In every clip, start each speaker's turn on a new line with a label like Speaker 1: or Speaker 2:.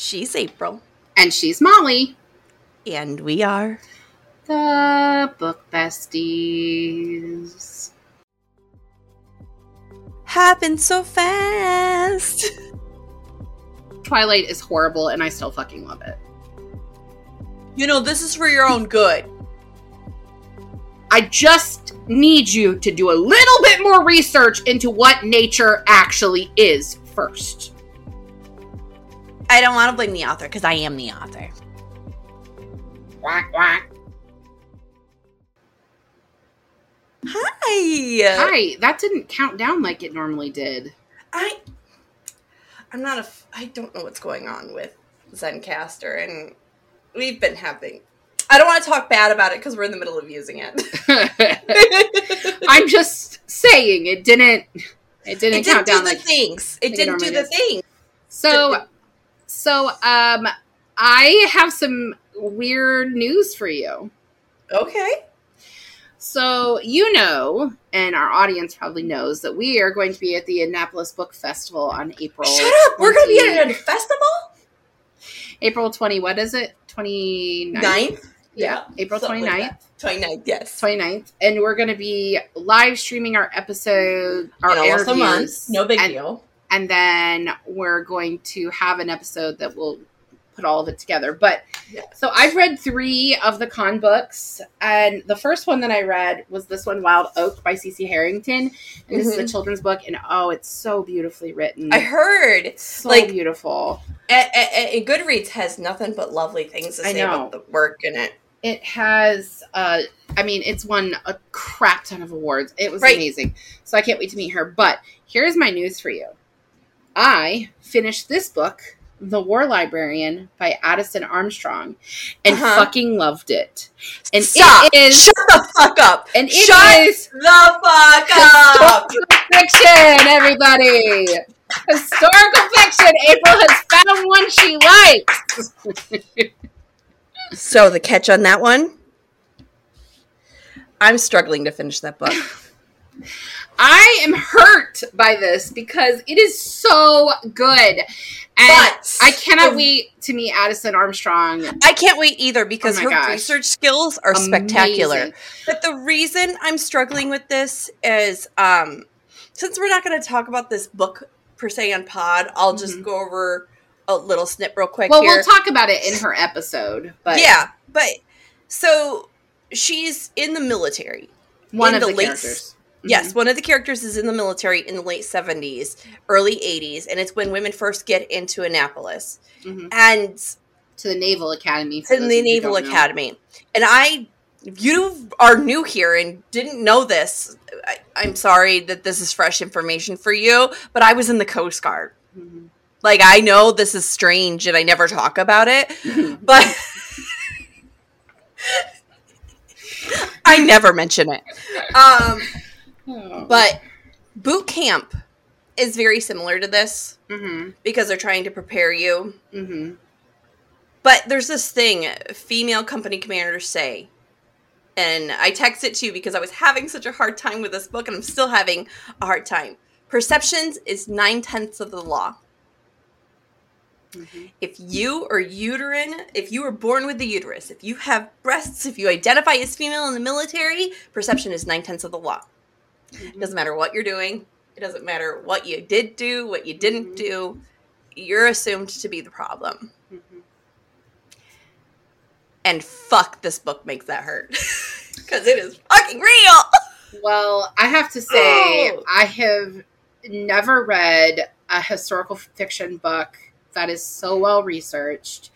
Speaker 1: She's April.
Speaker 2: And she's Molly.
Speaker 1: And we are
Speaker 2: the Book Besties.
Speaker 1: Happened so fast.
Speaker 2: Twilight is horrible and I still fucking love it.
Speaker 1: You know, this is for your own good.
Speaker 2: I just need you to do a little bit more research into what nature actually is first.
Speaker 1: I don't want to blame the author because I am the author.
Speaker 2: Quack, quack.
Speaker 1: Hi.
Speaker 2: Hi. That didn't count down like it normally did.
Speaker 1: I I'm not a f- I don't know what's going on with Zencastr and we've been having I don't want to talk bad about it because we're in the middle of using
Speaker 2: it. I'm just saying it didn't it didn't,
Speaker 1: it didn't
Speaker 2: count
Speaker 1: do
Speaker 2: down
Speaker 1: the
Speaker 2: like
Speaker 1: things. It didn't do the thing.
Speaker 2: So so um I have some weird news for you.
Speaker 1: Okay.
Speaker 2: So, you know, and our audience probably knows that we are going to be at the Annapolis Book Festival on April.
Speaker 1: Shut up! We're going to be at a festival?
Speaker 2: April 20, what is it? 29th?
Speaker 1: Ninth?
Speaker 2: Yeah, April 29th. Like
Speaker 1: 29th, yes.
Speaker 2: 29th. And we're going to be live streaming our episode, our
Speaker 1: In almost a month. No big
Speaker 2: and,
Speaker 1: deal.
Speaker 2: And then we're going to have an episode that will put all of it together. But yeah. so I've read three of the con books, and the first one that I read was this one, Wild Oak by CC Harrington, and mm-hmm. this is a mm-hmm. children's book, and oh, it's so beautifully written.
Speaker 1: I heard
Speaker 2: it's so like beautiful.
Speaker 1: And Goodreads has nothing but lovely things to say about the work in it.
Speaker 2: It has, uh, I mean, it's won a crap ton of awards. It was right. amazing. So I can't wait to meet her. But here's my news for you. I finished this book the War Librarian by Addison Armstrong and uh-huh. fucking loved it. And
Speaker 1: Stop. it is Shut the fuck up.
Speaker 2: And it
Speaker 1: Shut
Speaker 2: is
Speaker 1: the fuck up.
Speaker 2: fiction, everybody. Historical fiction. April has found one she likes.
Speaker 1: so the catch on that one? I'm struggling to finish that book.
Speaker 2: I am hurt by this because it is so good. And but I cannot wait to meet Addison Armstrong.
Speaker 1: I can't wait either because oh her gosh. research skills are Amazing. spectacular. But the reason I'm struggling with this is um, since we're not going to talk about this book per se on pod, I'll mm-hmm. just go over a little snip real quick.
Speaker 2: Well,
Speaker 1: here.
Speaker 2: we'll talk about it in her episode. But
Speaker 1: yeah, but so she's in the military.
Speaker 2: One of the, the late, characters.
Speaker 1: Yes, mm-hmm. one of the characters is in the military in the late 70s, early 80s, and it's when women first get into Annapolis. Mm-hmm. And
Speaker 2: to the Naval Academy.
Speaker 1: To the Naval Academy. And I you are new here and didn't know this. I, am sorry that this is fresh information for you, but I was in the Coast Guard. Mm-hmm. Like I know this is strange and I never talk about it, mm-hmm. but I never mention it. Um Oh. But boot camp is very similar to this mm-hmm. because they're trying to prepare you. Mm-hmm. But there's this thing female company commanders say, and I text it to you because I was having such a hard time with this book, and I'm still having a hard time. Perceptions is nine tenths of the law. Mm-hmm. If you are uterine, if you were born with the uterus, if you have breasts, if you identify as female in the military, perception is nine tenths of the law. Mm-hmm. It doesn't matter what you're doing. It doesn't matter what you did do, what you didn't mm-hmm. do. You're assumed to be the problem. Mm-hmm. And fuck, this book makes that hurt. Because it is fucking real.
Speaker 2: Well, I have to say, oh. I have never read a historical fiction book that is so well researched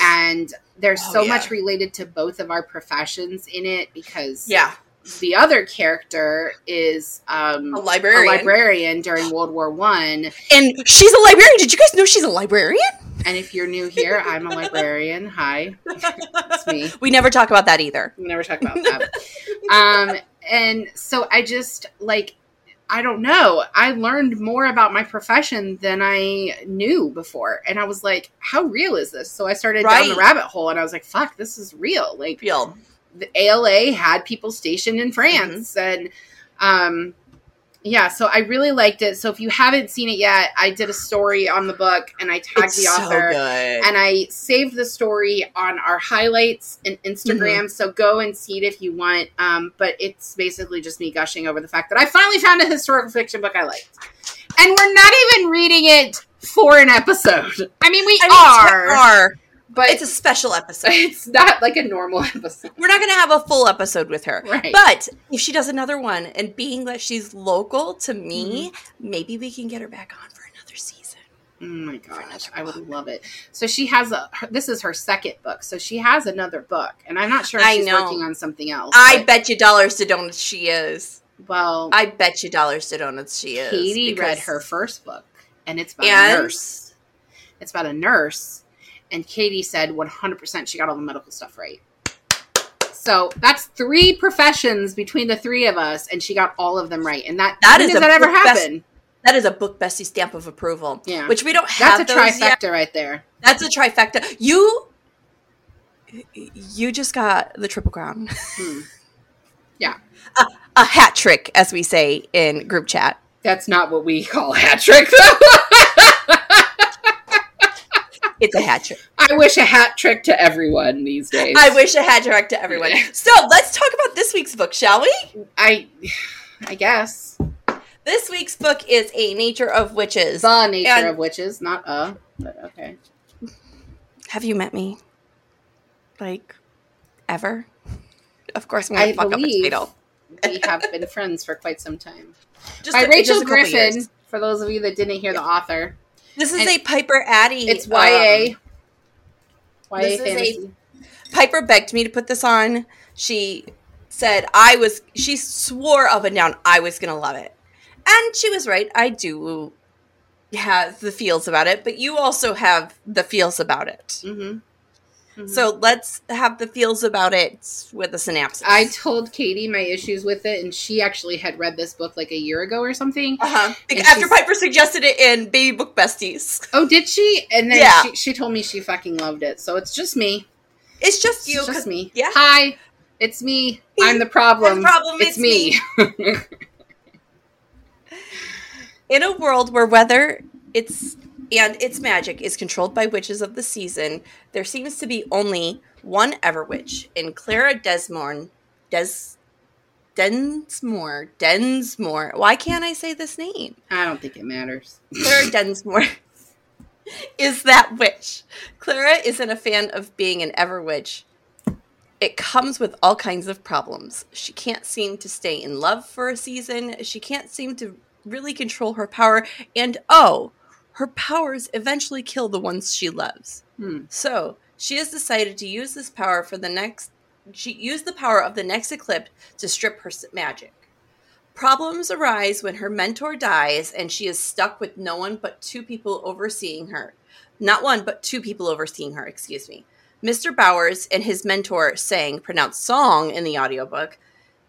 Speaker 2: and there's oh, so yeah. much related to both of our professions in it because
Speaker 1: yeah
Speaker 2: the other character is um,
Speaker 1: a librarian.
Speaker 2: A librarian during World War One,
Speaker 1: and she's a librarian. Did you guys know she's a librarian?
Speaker 2: And if you're new here, I'm a librarian. Hi, it's me.
Speaker 1: We never talk about that either.
Speaker 2: We never talk about that. um, and so I just like I don't know. I learned more about my profession than I knew before. And I was like, how real is this? So I started right. down the rabbit hole and I was like, fuck, this is real. Like
Speaker 1: real
Speaker 2: the ALA had people stationed in France, mm-hmm. and um, yeah, so I really liked it. So if you haven't seen it yet, I did a story on the book and I tagged
Speaker 1: It's
Speaker 2: the
Speaker 1: so
Speaker 2: author.
Speaker 1: good.
Speaker 2: and I saved the story on our highlights and Instagram. So go and see it if you want. Um, but it's basically just me gushing over the fact that I finally found a historical fiction book I liked, and we're not even reading it for an episode. I mean, we
Speaker 1: I mean,
Speaker 2: are,
Speaker 1: are,
Speaker 2: but
Speaker 1: it's a special episode.
Speaker 2: it's not like a normal episode,
Speaker 1: We're not going to have a full episode with her.
Speaker 2: right?
Speaker 1: But if she does another one, and being that she's local to me,
Speaker 2: Mm-hmm.
Speaker 1: maybe we can get her back on for another season.
Speaker 2: Oh my gosh, I would love it. So she has a. her- This is her second book, so she has another book, and I'm not sure if
Speaker 1: I
Speaker 2: she's
Speaker 1: know.
Speaker 2: working on something else.
Speaker 1: I
Speaker 2: but-
Speaker 1: bet you dollars to donuts she is.
Speaker 2: well,
Speaker 1: I bet you dollars to donuts she is.
Speaker 2: Katie read her first book, and it's about
Speaker 1: And?
Speaker 2: a nurse. It's about a nurse, and Katie said 100% she got all the medical stuff right. So that's three professions between the three of us, and she got all of them right. And that
Speaker 1: That is
Speaker 2: does that ever
Speaker 1: book best-
Speaker 2: happen?
Speaker 1: That is a book bestie stamp of approval.
Speaker 2: Yeah.
Speaker 1: Which we don't have.
Speaker 2: That's a
Speaker 1: those yet.
Speaker 2: trifecta right there.
Speaker 1: That's a trifecta. You you just got the triple crown.
Speaker 2: Hmm. Yeah.
Speaker 1: a, a hat trick, as we say in group chat.
Speaker 2: That's not what we call hat trick, though.
Speaker 1: It's a hat trick.
Speaker 2: I wish a hat trick to everyone these days.
Speaker 1: I wish a hat trick to everyone. So let's talk about this week's book, shall we?
Speaker 2: I, I guess
Speaker 1: This week's book is A Nature of Witches.
Speaker 2: the nature
Speaker 1: And-
Speaker 2: of witches, not a. But okay.
Speaker 1: Have you met me? Like, ever? Of course, I'm gonna
Speaker 2: I
Speaker 1: fuck up its title.
Speaker 2: We have been friends for quite some time.
Speaker 1: Just
Speaker 2: By
Speaker 1: a-
Speaker 2: Rachel Griffin. For those of you that didn't hear the author,
Speaker 1: This is
Speaker 2: and
Speaker 1: a Piper Addy.
Speaker 2: it's
Speaker 1: um,
Speaker 2: YA. YA
Speaker 1: this is a- Piper begged me to put this on. She said I was. She swore up and down I was gonna love it, and she was right. I do have the feels about it, but you also have the feels about it.
Speaker 2: Mhm. Mhm.
Speaker 1: So let's have the feels about it with a synopsis.
Speaker 2: I told Katie my issues with it, and she actually had read this book like a year ago or something.
Speaker 1: uh-huh. After Piper suggested it in Baby Book Besties.
Speaker 2: Oh, did she? And then
Speaker 1: Yeah.
Speaker 2: she, she told me she fucking loved it. So it's just me.
Speaker 1: It's just you. It's
Speaker 2: just me.
Speaker 1: yeah.
Speaker 2: Hi, it's me. I'm the problem.
Speaker 1: The problem,
Speaker 2: It's,
Speaker 1: it's
Speaker 2: me.
Speaker 1: In a world where whether its and its magic is controlled by witches of the season, there seems to be only one Everwitch in Clara Desmorn. Des Densmore. Densmore. Why can't I say this name?
Speaker 2: I don't think it matters.
Speaker 1: Clara Densmore is that witch. Clara isn't a fan of being an Everwitch. It comes with all kinds of problems. She can't seem to stay in love for a season. She can't seem to really control her power. And oh, her powers eventually kill the ones she loves.
Speaker 2: Hmm.
Speaker 1: So she has decided to use this power for the next. She used the power of the next eclipse to strip her magic. Problems arise when her mentor dies and she is stuck with no one but two people overseeing her. Not one, but two people overseeing her, excuse me. Mr. Bowers and his mentor sang pronounced song in the audiobook.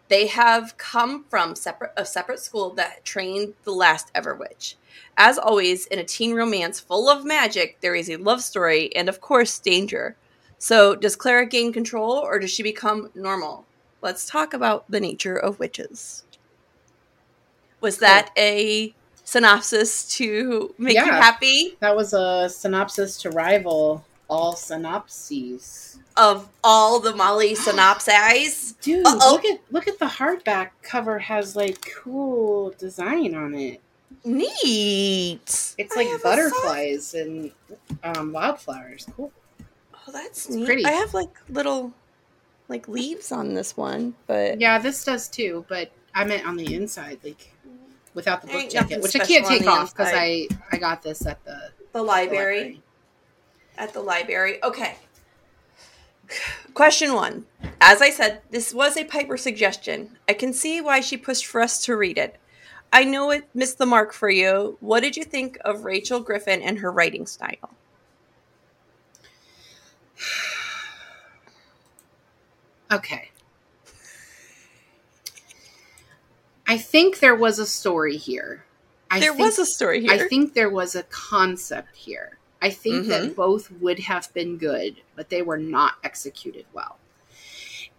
Speaker 1: They have come from separate a separate school that trained the last ever witch. As always, in a teen romance full of magic, there is a love story and of course danger. So, does Clara gain control or does she become normal? Let's talk about the nature of witches. Was that a synopsis to make you happy
Speaker 2: That was a synopsis to rival all synopses.
Speaker 1: of all the Molly synopses?
Speaker 2: Dude,
Speaker 1: Uh-oh.
Speaker 2: look at look at the hardback cover has like cool design on it.
Speaker 1: Neat.
Speaker 2: It's like butterflies and um, wildflowers. Cool.
Speaker 1: Oh, that's
Speaker 2: It's
Speaker 1: neat.
Speaker 2: pretty.
Speaker 1: I have like little like leaves on this one, but
Speaker 2: Yeah, this does too, but I meant on the inside, like without the book jacket, which I can't take off because I. I got this at the
Speaker 1: the
Speaker 2: the
Speaker 1: library. At the library. Okay. Question one. As I said, this was a Piper suggestion. I can see why she pushed for us to read it. I know it missed the mark for you. What did you think of Rachel Griffin and her writing style?
Speaker 2: Okay. I think there was a story here. I
Speaker 1: there
Speaker 2: think,
Speaker 1: was a story here.
Speaker 2: I think there was a concept here. I think
Speaker 1: Mhm.
Speaker 2: that both would have been good, but they were not executed well.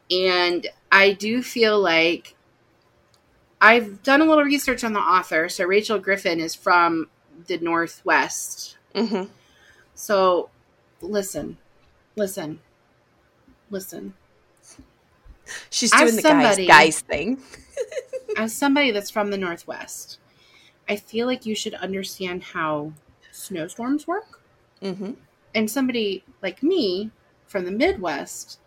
Speaker 2: And I do feel like I've done a little research on the author. So Rachel Griffin is from the Northwest.
Speaker 1: Mm-hmm.
Speaker 2: So listen, listen, listen.
Speaker 1: She's
Speaker 2: As
Speaker 1: doing the guys,
Speaker 2: somebody-
Speaker 1: guys thing.
Speaker 2: As somebody that's from the Northwest, I feel like you should understand how snowstorms work.
Speaker 1: Mm-hmm.
Speaker 2: And somebody like me from the Midwest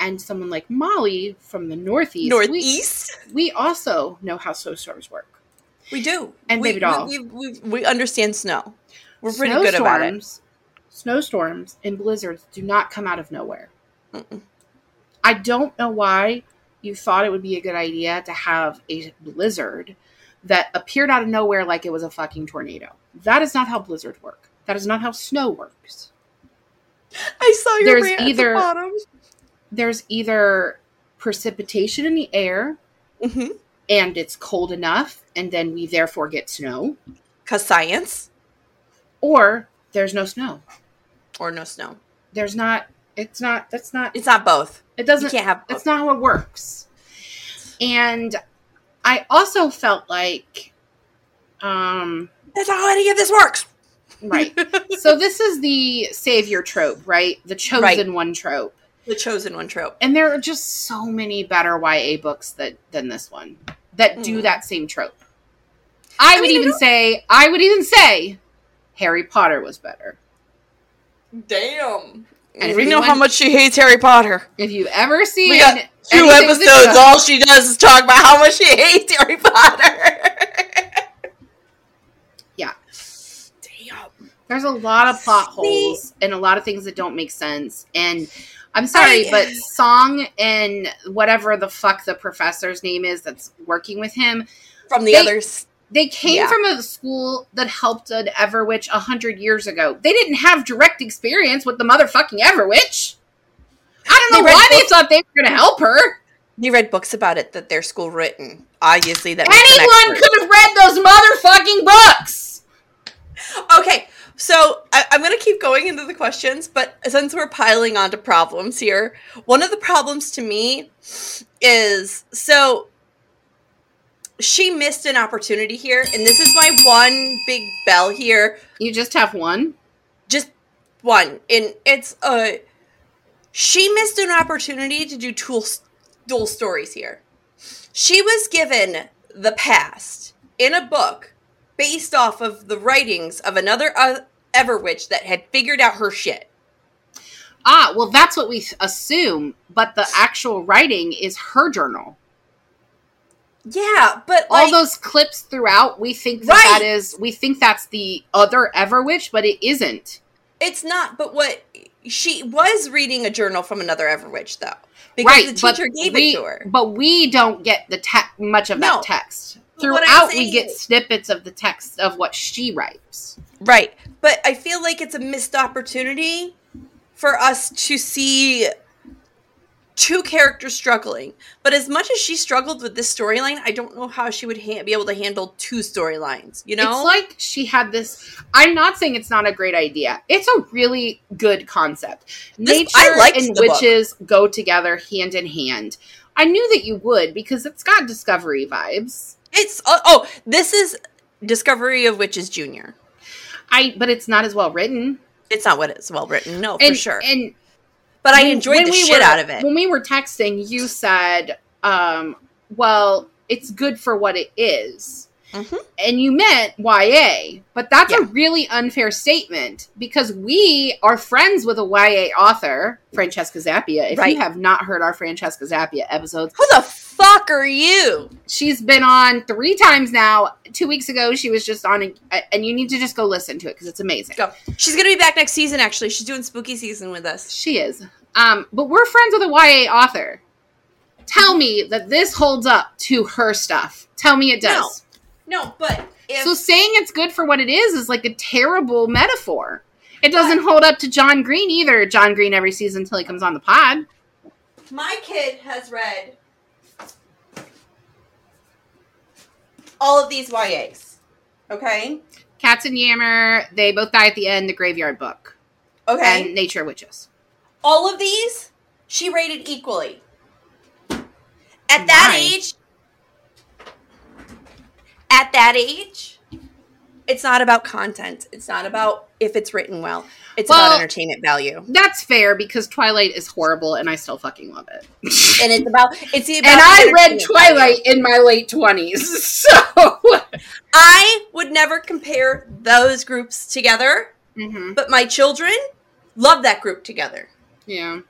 Speaker 2: and someone like Molly from the Northeast, we-
Speaker 1: Northeast.
Speaker 2: we also know how snowstorms work.
Speaker 1: We do.
Speaker 2: And
Speaker 1: we,
Speaker 2: Baby Doll.
Speaker 1: We, we, we, we understand snow. We're pretty good about it.
Speaker 2: Snowstorms- Snowstorms and blizzards do not come out of nowhere.
Speaker 1: Mm-mm.
Speaker 2: I don't know why you thought it would be a good idea to have a blizzard that appeared out of nowhere like it was a fucking tornado. That is not how blizzards work. That is not how snow works.
Speaker 1: I saw your
Speaker 2: There's
Speaker 1: the
Speaker 2: either-
Speaker 1: bottom.
Speaker 2: There's either precipitation in the air
Speaker 1: Mm-hmm.
Speaker 2: and it's cold enough and then we therefore get snow,
Speaker 1: Cause science
Speaker 2: or there's no snow.
Speaker 1: or no snow.
Speaker 2: There's not it's not that's not
Speaker 1: It's not both.
Speaker 2: it doesn't you
Speaker 1: can't have both.
Speaker 2: That's not how it works. And I also felt like, um,
Speaker 1: That's not how any of this works.
Speaker 2: Right. so this is the savior trope, right? The chosen
Speaker 1: Right.
Speaker 2: one trope.
Speaker 1: The chosen one trope.
Speaker 2: And there are just so many better YA books that than this one that do
Speaker 1: Mm.
Speaker 2: that same trope. I,
Speaker 1: I
Speaker 2: would
Speaker 1: mean,
Speaker 2: even
Speaker 1: don't-
Speaker 2: say, I would even say, Harry Potter was better.
Speaker 1: Damn.
Speaker 2: And
Speaker 1: we know how much she hates Harry Potter.
Speaker 2: If you've ever
Speaker 1: got two episodes. All she does is talk about how much she hates Harry Potter.
Speaker 2: Yeah.
Speaker 1: Damn.
Speaker 2: There's a lot of plot
Speaker 1: See?
Speaker 2: holes and a lot of things that don't make sense. And I'm sorry,
Speaker 1: I-
Speaker 2: but Song and whatever the fuck the professor's name is that's working with him,
Speaker 1: From the
Speaker 2: They-
Speaker 1: others.
Speaker 2: they came
Speaker 1: Yeah.
Speaker 2: from a school that helped an Everwitch a hundred years ago. They didn't have direct experience with the motherfucking Everwitch. I don't know
Speaker 1: read
Speaker 2: why they
Speaker 1: books-
Speaker 2: thought they were going to help her.
Speaker 1: You read books about it that their school written. Obviously, that
Speaker 2: Anyone could have read those motherfucking books.
Speaker 1: Okay, so I, I'm going to keep going into the questions, but since we're piling onto problems here, one of the problems to me is so she missed an opportunity here, and this is my one big bell here.
Speaker 2: You just have one.
Speaker 1: Just one, and it's uh, she missed an opportunity to do dual dual stories here. She was given the past in a book based off of the writings of another uh, Everwitch that had figured out her shit.
Speaker 2: Ah, well, that's what we assume, but the actual writing is her journal.
Speaker 1: Yeah, but
Speaker 2: All
Speaker 1: like,
Speaker 2: those clips throughout, we think that,
Speaker 1: Right.
Speaker 2: that is, we think that's the other Everwitch, but it isn't.
Speaker 1: it's not. But what she was reading a journal from another Everwitch though, because
Speaker 2: right,
Speaker 1: the teacher gave
Speaker 2: we,
Speaker 1: it to her.
Speaker 2: But we don't get the te- much of
Speaker 1: No.
Speaker 2: that text.
Speaker 1: But what
Speaker 2: Throughout, we get snippets of the text of what she writes.
Speaker 1: Right. But I feel like it's a missed opportunity for us to see two characters struggling. But as much as she struggled with this storyline, I don't know how she would ha- be able to handle two storylines, you know?
Speaker 2: It's like she had this. I'm not saying it's not a great idea. It's a really good concept.
Speaker 1: This-
Speaker 2: Nature
Speaker 1: I
Speaker 2: and
Speaker 1: the book.
Speaker 2: witches go together hand in hand. I knew that you would because it's got discovery vibes.
Speaker 1: It's oh, oh, this is Discovery of Witches Junior.
Speaker 2: I but it's not as well written.
Speaker 1: It's not what it's well written, no,
Speaker 2: And,
Speaker 1: for sure.
Speaker 2: And
Speaker 1: but I enjoyed the
Speaker 2: we
Speaker 1: shit
Speaker 2: were-
Speaker 1: out of it.
Speaker 2: When we were texting, you said, um, "Well, it's good for what it is."
Speaker 1: Mhm.
Speaker 2: And you meant YA, but that's a really unfair statement because we are friends with a YA author, Francesca Zappia. If
Speaker 1: Right.
Speaker 2: you have not heard our Francesca Zappia episodes,
Speaker 1: Who the fuck are you?
Speaker 2: she's been on three times now. Two weeks ago, she was just on, a, and you need to just go listen to it because it's amazing.
Speaker 1: Go. She's gonna be back next season. Actually, she's doing spooky season with us.
Speaker 2: She is. Um, but we're friends with a YA author. Tell me that this holds up to her stuff. Tell me it does.
Speaker 1: No, but if
Speaker 2: So saying it's good for what it is is like a terrible metaphor. It doesn't hold up to John Green either. John Green every season until he comes on the pod.
Speaker 1: my kid has read all of these YAs. Okay.
Speaker 2: Cats and Yammer, they both die at the end. The Graveyard Book
Speaker 1: Okay.
Speaker 2: and Nature Witches.
Speaker 1: all of these she rated equally. At that
Speaker 2: Why?
Speaker 1: age, at that age, it's not about content. It's not about if it's written well. It's well, about entertainment value.
Speaker 2: That's fair because Twilight is horrible and I still fucking love it.
Speaker 1: and it's about it's about
Speaker 2: And I read Twilight value. in my late 20s. So
Speaker 1: I would never compare those groups together. Mm-hmm. But my children love that group together.
Speaker 2: Yeah.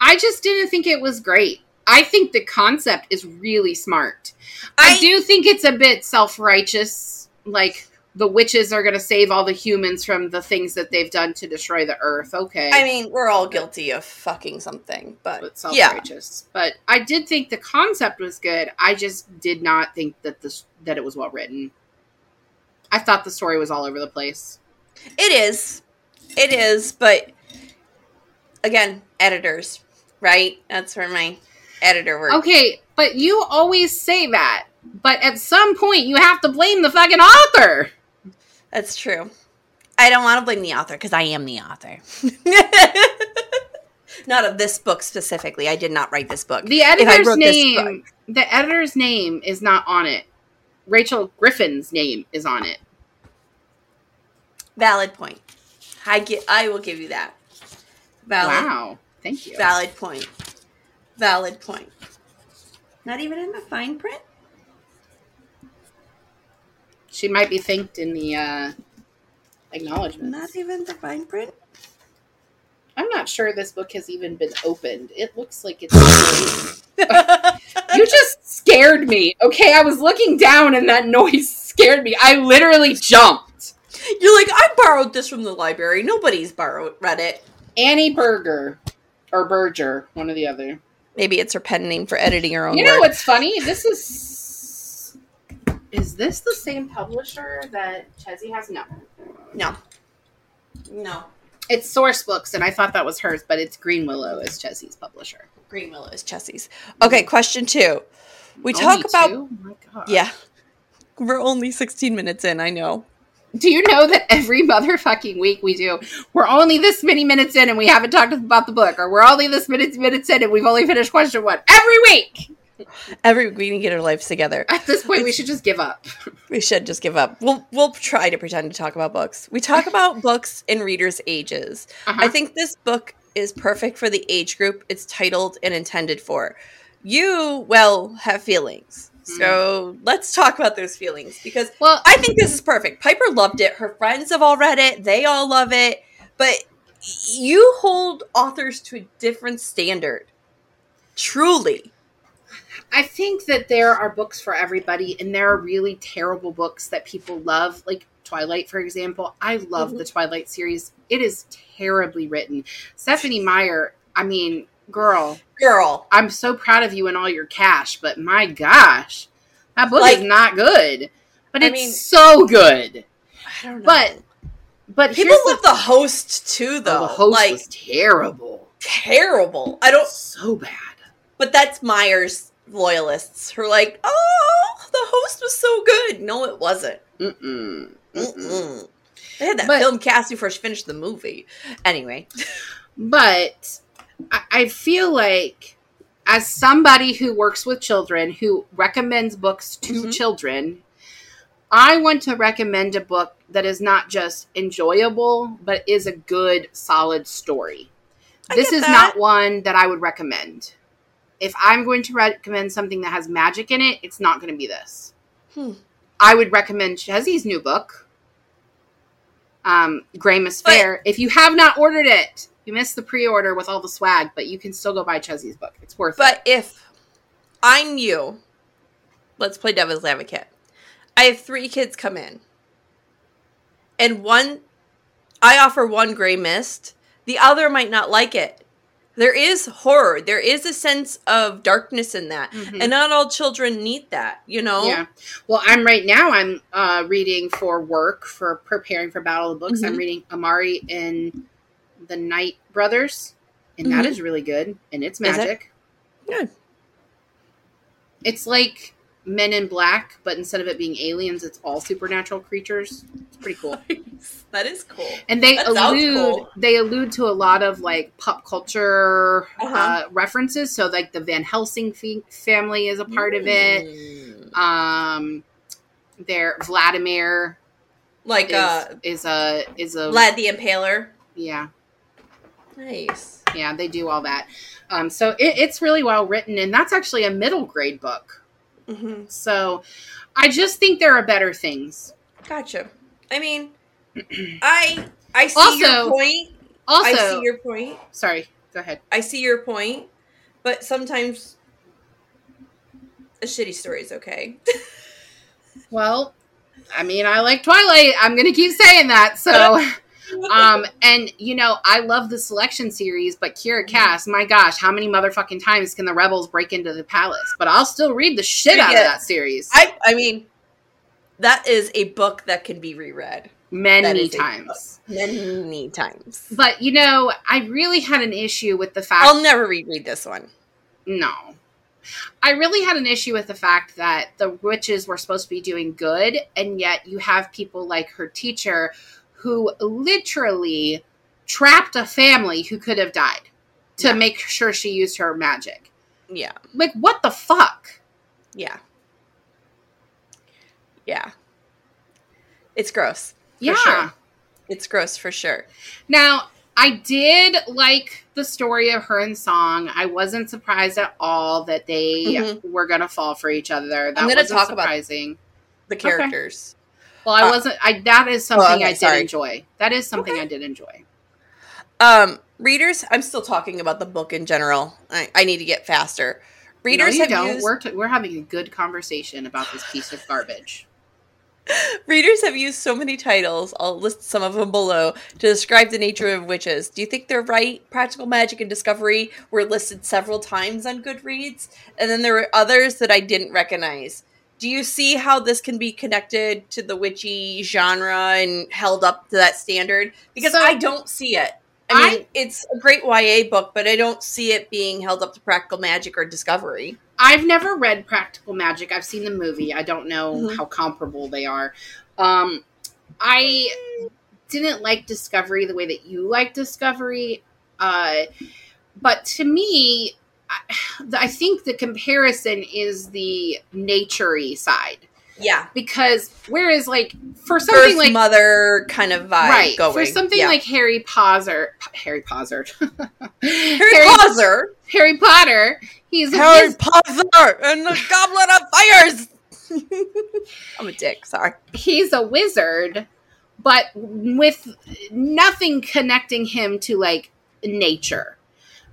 Speaker 2: I just didn't think it was great. I think the concept is really smart. I, I do think it's a bit self righteous. Like, the witches are going to save all the humans from the things that they've done to destroy the earth. Okay.
Speaker 1: I mean, we're all guilty of fucking something, but, but
Speaker 2: self-righteous. Yeah. But I did think the concept was good. I just did not think that this that it was well written. I thought the story was all over the place.
Speaker 1: It is. It is, but again, editors, right? That's where my editor works.
Speaker 2: Okay, but you always say that. But at some point you have to blame the fucking author.
Speaker 1: That's true. I don't want to blame the author because I am the author. not of this book specifically. I did not write this book.
Speaker 2: The editor's name, the editor's name is not on it. Rachel Griffin's name is on it.
Speaker 1: Valid point. I get. I will give you that.
Speaker 2: Valid. Wow. Thank you.
Speaker 1: Valid point. Valid point. Not even in the fine print.
Speaker 2: She might be thanked in the uh, acknowledgement.
Speaker 1: Not even the fine print.
Speaker 2: I'm not sure this book has even been opened. It looks like it's. you just scared me. Okay, I was looking down and that noise scared me. I literally jumped.
Speaker 1: You're like, I borrowed this from the library. Nobody's borrowed read it.
Speaker 2: Annie Berger or Berger, one or the other.
Speaker 1: Maybe it's her pen name for editing her own.
Speaker 2: You know word. what's funny? This is is this the same publisher that Chessie has? No.
Speaker 1: No. No.
Speaker 2: It's Sourcebooks, and I thought that was hers, but it's Greenwillow as Chessie's publisher.
Speaker 1: Greenwillow is Chessie's. Okay, question two. We only talk about. Oh my God. Yeah. We're only 16 minutes in, I know.
Speaker 2: Do you know that every motherfucking week we do, we're only this many minutes in and we haven't talked about the book, or we're only this many minutes in and we've only finished question one every week?
Speaker 1: Every we need to get our lives together.
Speaker 2: At this point, we should just give up.
Speaker 1: We should just give up. We'll we'll try to pretend to talk about books. We talk about books in readers' ages. Uh-huh. I think this book is perfect for the age group it's titled and intended for. You well have feelings. Hmm. So let's talk about those feelings because well, I think this is perfect. Piper loved it. Her friends have all read it. They all love it. But you hold authors to a different standard. Truly.
Speaker 2: I think that there are books for everybody, and there are really terrible books that people love, like Twilight, for example. I love mm-hmm. the Twilight series. It is terribly written. Stephenie Meyer, I mean, girl,
Speaker 1: girl,
Speaker 2: I'm so proud of you and all your cash, but my gosh, that book like, is not good. But I it's mean, so good.
Speaker 1: I don't know.
Speaker 2: But but
Speaker 1: people love the, the, host too, though. Oh, the
Speaker 2: host like, was terrible,
Speaker 1: terrible. I don't
Speaker 2: so bad.
Speaker 1: But that's Meyer's loyalists who are like, "Oh, the host was so good." No, it wasn't. Mm-mm. Mm-mm. They had that but, film cast before she finished the movie. Anyway,
Speaker 2: but I, I feel like as somebody who works with children who recommends books to mm-hmm. children, I want to recommend a book that is not just enjoyable, but is a good, solid story. I this is that. not one that I would recommend if I'm going to recommend something that has magic in it, it's not going to be this. Hmm. I would recommend Chessie's new book, um, Greymist Fair. If you have not ordered it, you missed the pre-order with all the swag, but you can still go buy Chessie's book. It's worth
Speaker 1: but
Speaker 2: it.
Speaker 1: But if I'm you, let's play devil's advocate. I have three kids come in, and one, I offer one Greymist. The other might not like it there is horror. There is a sense of darkness in that. Mm-hmm. and not all children need that you know?
Speaker 2: Yeah. Well i'm right now i'm uh, reading for work for preparing for battle of the books. Mm-hmm. i'm reading amari in the night brothers and mm-hmm. that is really good and it's magic.
Speaker 1: Yeah
Speaker 2: it's like Men in Black, but instead of it being aliens, it's all supernatural creatures. It's pretty cool.
Speaker 1: that is cool.
Speaker 2: And they that allude cool. they allude to a lot of like pop culture uh-huh. uh, references. So like the Van Helsing f- family is a part mm. of it. Mm. Um, There, Vladimir,
Speaker 1: like
Speaker 2: is,
Speaker 1: uh,
Speaker 2: is a is a
Speaker 1: Vlad the Impaler.
Speaker 2: yeah
Speaker 1: Nice.
Speaker 2: yeah they do all that. Um, so it, it's really well written, and that's actually a middle grade book.
Speaker 1: Hmm
Speaker 2: So I just think there are better things.
Speaker 1: Gotcha. I mean, I I see
Speaker 2: Also-
Speaker 1: your point.
Speaker 2: Also,
Speaker 1: I see your point.
Speaker 2: sorry, go ahead.
Speaker 1: I see your point, but sometimes a shitty story is okay.
Speaker 2: Well, I mean, I like Twilight. I'm going to keep saying that. So, um, and you know, I love the selection series, but Kiera Cass, my gosh, how many motherfucking times can the rebels break into the palace? But I'll still read the shit out of that series
Speaker 1: I I mean, that is a book that can be reread
Speaker 2: many times.
Speaker 1: many times.
Speaker 2: But you know, I really had an issue with the fact.
Speaker 1: I'll never reread this one.
Speaker 2: No. I really had an issue with the fact that the witches were supposed to be doing good, and yet you have people like her teacher who literally trapped a family who could have died to
Speaker 1: Yeah.
Speaker 2: make sure she used her magic.
Speaker 1: Yeah,
Speaker 2: Like, what the fuck?
Speaker 1: yeah, yeah. It's gross. For
Speaker 2: yeah.
Speaker 1: sure. It's gross for sure.
Speaker 2: Now, I did like the story of her and Song. I wasn't surprised at all that they
Speaker 1: Mhm.
Speaker 2: were going to fall for each other. That wasn't
Speaker 1: talk about- The characters.
Speaker 2: Well, I
Speaker 1: Uh,
Speaker 2: wasn't. I that is something
Speaker 1: okay,
Speaker 2: I did
Speaker 1: sorry.
Speaker 2: enjoy. That is something
Speaker 1: Okay.
Speaker 2: I did enjoy.
Speaker 1: Um, readers. I'm still talking about the book in general. I, I need to get faster. Readers
Speaker 2: no, you
Speaker 1: have
Speaker 2: don't.
Speaker 1: used
Speaker 2: We're t- we're having a good conversation about this piece of garbage.
Speaker 1: readers have used so many titles. I'll list some of them below to describe the nature of witches. Do you think they're right? Practical Magic and Discovery were listed several times on Goodreads, and then there were others that I didn't recognize. Do you see how this can be connected to the witchy genre and held up to that standard? Because
Speaker 2: So-
Speaker 1: I don't see it. I mean,
Speaker 2: I-
Speaker 1: it's a great YA book, but I don't see it being held up to Practical Magic or Discovery.
Speaker 2: I've never read Practical Magic. I've seen the movie. I don't know
Speaker 1: Mhm.
Speaker 2: how comparable they are. Um, I didn't like Discovery the way that you like Discovery. Uh, but to me, I, I think the comparison is the naturey side.
Speaker 1: Yeah,
Speaker 2: Because whereas, like, for something like
Speaker 1: Mother kind of vibe
Speaker 2: right
Speaker 1: going.
Speaker 2: for something
Speaker 1: Yeah.
Speaker 2: like Harry Potter, Harry Potter,
Speaker 1: Harry, Potter,
Speaker 2: Harry Potter. He's
Speaker 1: Harry
Speaker 2: wiz-
Speaker 1: Potter, and the Goblet of Fires. I'm a dick. Sorry.
Speaker 2: he's a wizard, but with nothing connecting him to like nature.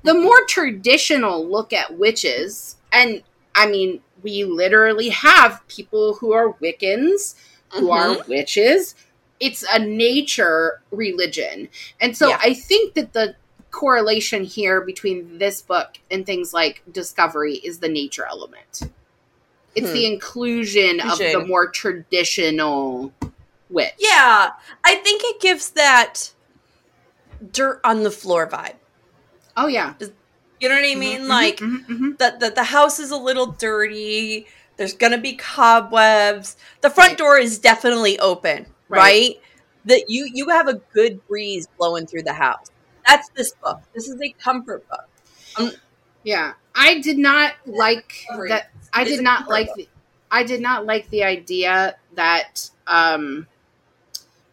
Speaker 2: The more traditional look at witches, and I mean, we literally have people who are Wiccans, who are
Speaker 1: Mhm.
Speaker 2: witches. It's a nature religion. And so
Speaker 1: Yeah.
Speaker 2: I think that the correlation here between this book and things like Discovery is the nature element. It's
Speaker 1: Hmm.
Speaker 2: the inclusion of the more traditional witch.
Speaker 1: Yeah, I think it gives that dirt on the floor vibe.
Speaker 2: Oh yeah.
Speaker 1: You know what I mean?
Speaker 2: Mhm,
Speaker 1: like
Speaker 2: mhm, mhm.
Speaker 1: the, the the house is a little dirty. There's gonna be cobwebs. The front
Speaker 2: Right.
Speaker 1: door is definitely open,
Speaker 2: Right.
Speaker 1: right? That you you have a good breeze blowing through the house. That's this book. This is a comfort book.
Speaker 2: yeah. I did not like that I did not like the, I did not like the idea that um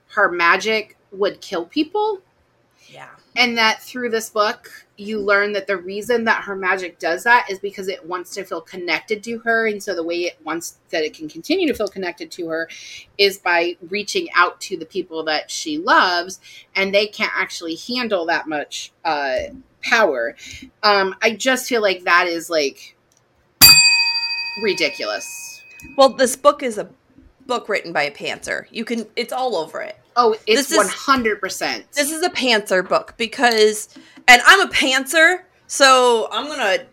Speaker 2: her magic would kill people
Speaker 1: Yeah.
Speaker 2: and that through this book you learn that the reason that her magic does that is because it wants to feel connected to her and so the way it wants that it can continue to feel connected to her is by reaching out to the people that she loves and they can't actually handle that much uh power um i just feel like that is like ridiculous
Speaker 1: Well, this book is a book written by a pantser. You can it's all over it.
Speaker 2: Oh it's 100%
Speaker 1: This is a pantser book because and I'm a pantser, so I'm going to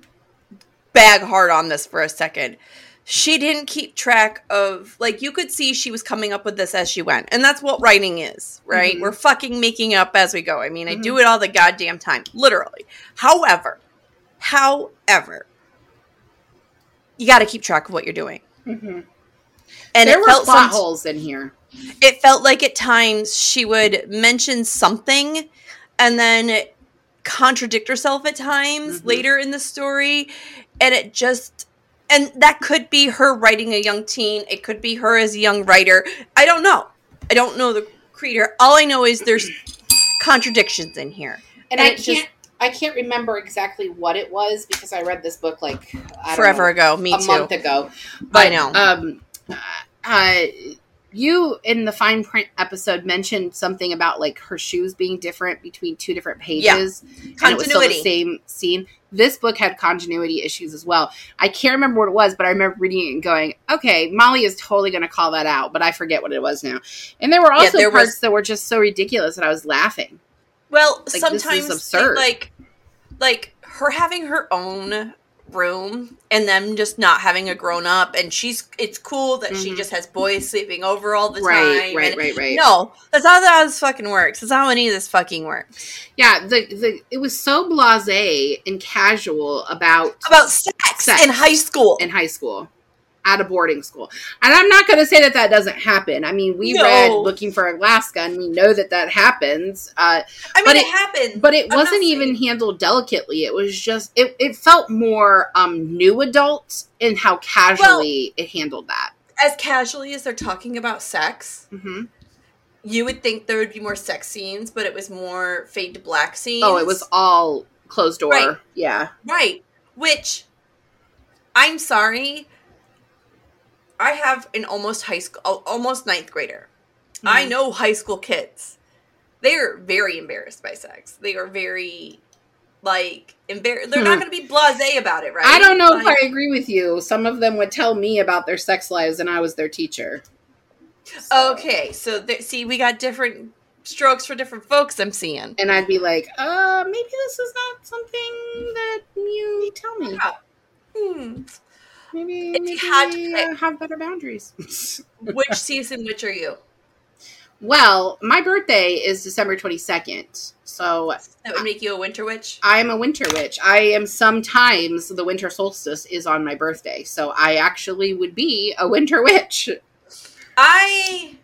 Speaker 1: bag hard on this for a second. She didn't keep track of like you could see she was coming up with this as she went. And that's what writing is, right?
Speaker 2: Mhm.
Speaker 1: We're fucking making up as we go. I mean, I do it all the goddamn time, literally. However, however, you got to keep track of what you're doing.
Speaker 2: Mhm.
Speaker 1: And
Speaker 2: there
Speaker 1: it
Speaker 2: were
Speaker 1: felt
Speaker 2: plot
Speaker 1: some-
Speaker 2: holes in here
Speaker 1: it felt like at times she would mention something and then contradict herself at times
Speaker 2: Mhm.
Speaker 1: later in the story and it just and that could be her writing a young teen. It could be her as a young writer. I don't know. I don't know the creator. All I know is there's contradictions in here,
Speaker 2: and, and I can't. Just, I can't remember exactly what it was because I read this book like
Speaker 1: forever know, ago. Me
Speaker 2: a
Speaker 1: too.
Speaker 2: month ago.
Speaker 1: But, I know.
Speaker 2: Um, uh, you in the fine print episode mentioned something about like her shoes being different between two different pages. Yeah. Continuity. And it was still the same scene. This book had continuity issues as well. I can't remember what it was, but I remember reading it and going, "Okay, Molly is totally going to call that out," but I forget what it was now. And there were also yeah, there parts was... that were just so ridiculous that I was laughing.
Speaker 1: Well, like, sometimes absurd. like like her having her own room and them just not having a grown up and she's it's cool that mm-hmm. she just has boys sleeping over all the
Speaker 2: right,
Speaker 1: time.
Speaker 2: Right, right, right, right.
Speaker 1: No, that's how this fucking works. That's how any of this fucking works.
Speaker 2: Yeah, the the it was so blasé and casual about
Speaker 1: about sex, sex
Speaker 2: in high school. In high school at a boarding school. And I'm not going to say that that doesn't happen. I mean, we no. read Looking for Alaska and we know that that happens. Uh,
Speaker 1: I mean,
Speaker 2: but
Speaker 1: it, it happened.
Speaker 2: But it I'm wasn't even handled delicately. It was just, it, it felt more um, new adult in how casually well, it handled that.
Speaker 1: As casually as they're talking about sex. Mm-hmm. You would think there would be more sex scenes, but it was more fade to black scenes.
Speaker 2: Oh, it was all closed door. Right. Yeah.
Speaker 1: Right. Which, I'm sorry, I have an almost high school, almost ninth grader. Mm-hmm. I know high school kids. They are very embarrassed by sex. They are very like embarrassed. They're hmm. not going to be blasé about it, right?
Speaker 2: I don't know like, if I agree with you. Some of them would tell me about their sex lives, and I was their teacher.
Speaker 1: So. Okay, so th- see, we got different strokes for different folks. I'm seeing,
Speaker 2: and I'd be like, uh, maybe this is not something that you tell me. Yeah. Hmm. Maybe, if maybe you had to uh, have better boundaries.
Speaker 1: which season which are you?
Speaker 2: Well, my birthday is December 22nd. So
Speaker 1: that would make you a winter witch?
Speaker 2: I'm a winter witch. I am sometimes the winter solstice is on my birthday. So I actually would be a winter witch.
Speaker 1: I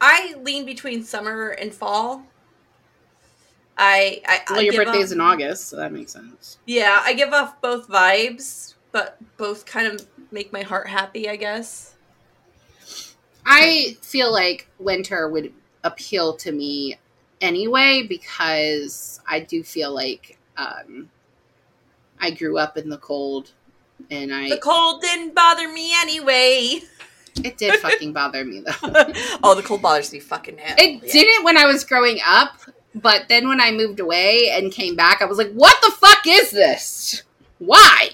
Speaker 1: I lean between summer and fall. I, I
Speaker 2: well,
Speaker 1: I
Speaker 2: your birthday's off, in August, so that makes sense.
Speaker 1: Yeah, I give off both vibes, but both kind of make my heart happy. I guess.
Speaker 2: I feel like winter would appeal to me anyway because I do feel like um, I grew up in the cold, and I
Speaker 1: the cold didn't bother me anyway.
Speaker 2: It did fucking bother me though.
Speaker 1: oh, the cold bothers me fucking hell.
Speaker 2: It yeah. didn't when I was growing up, but then when I moved away and came back, I was like, what the fuck is this? Why?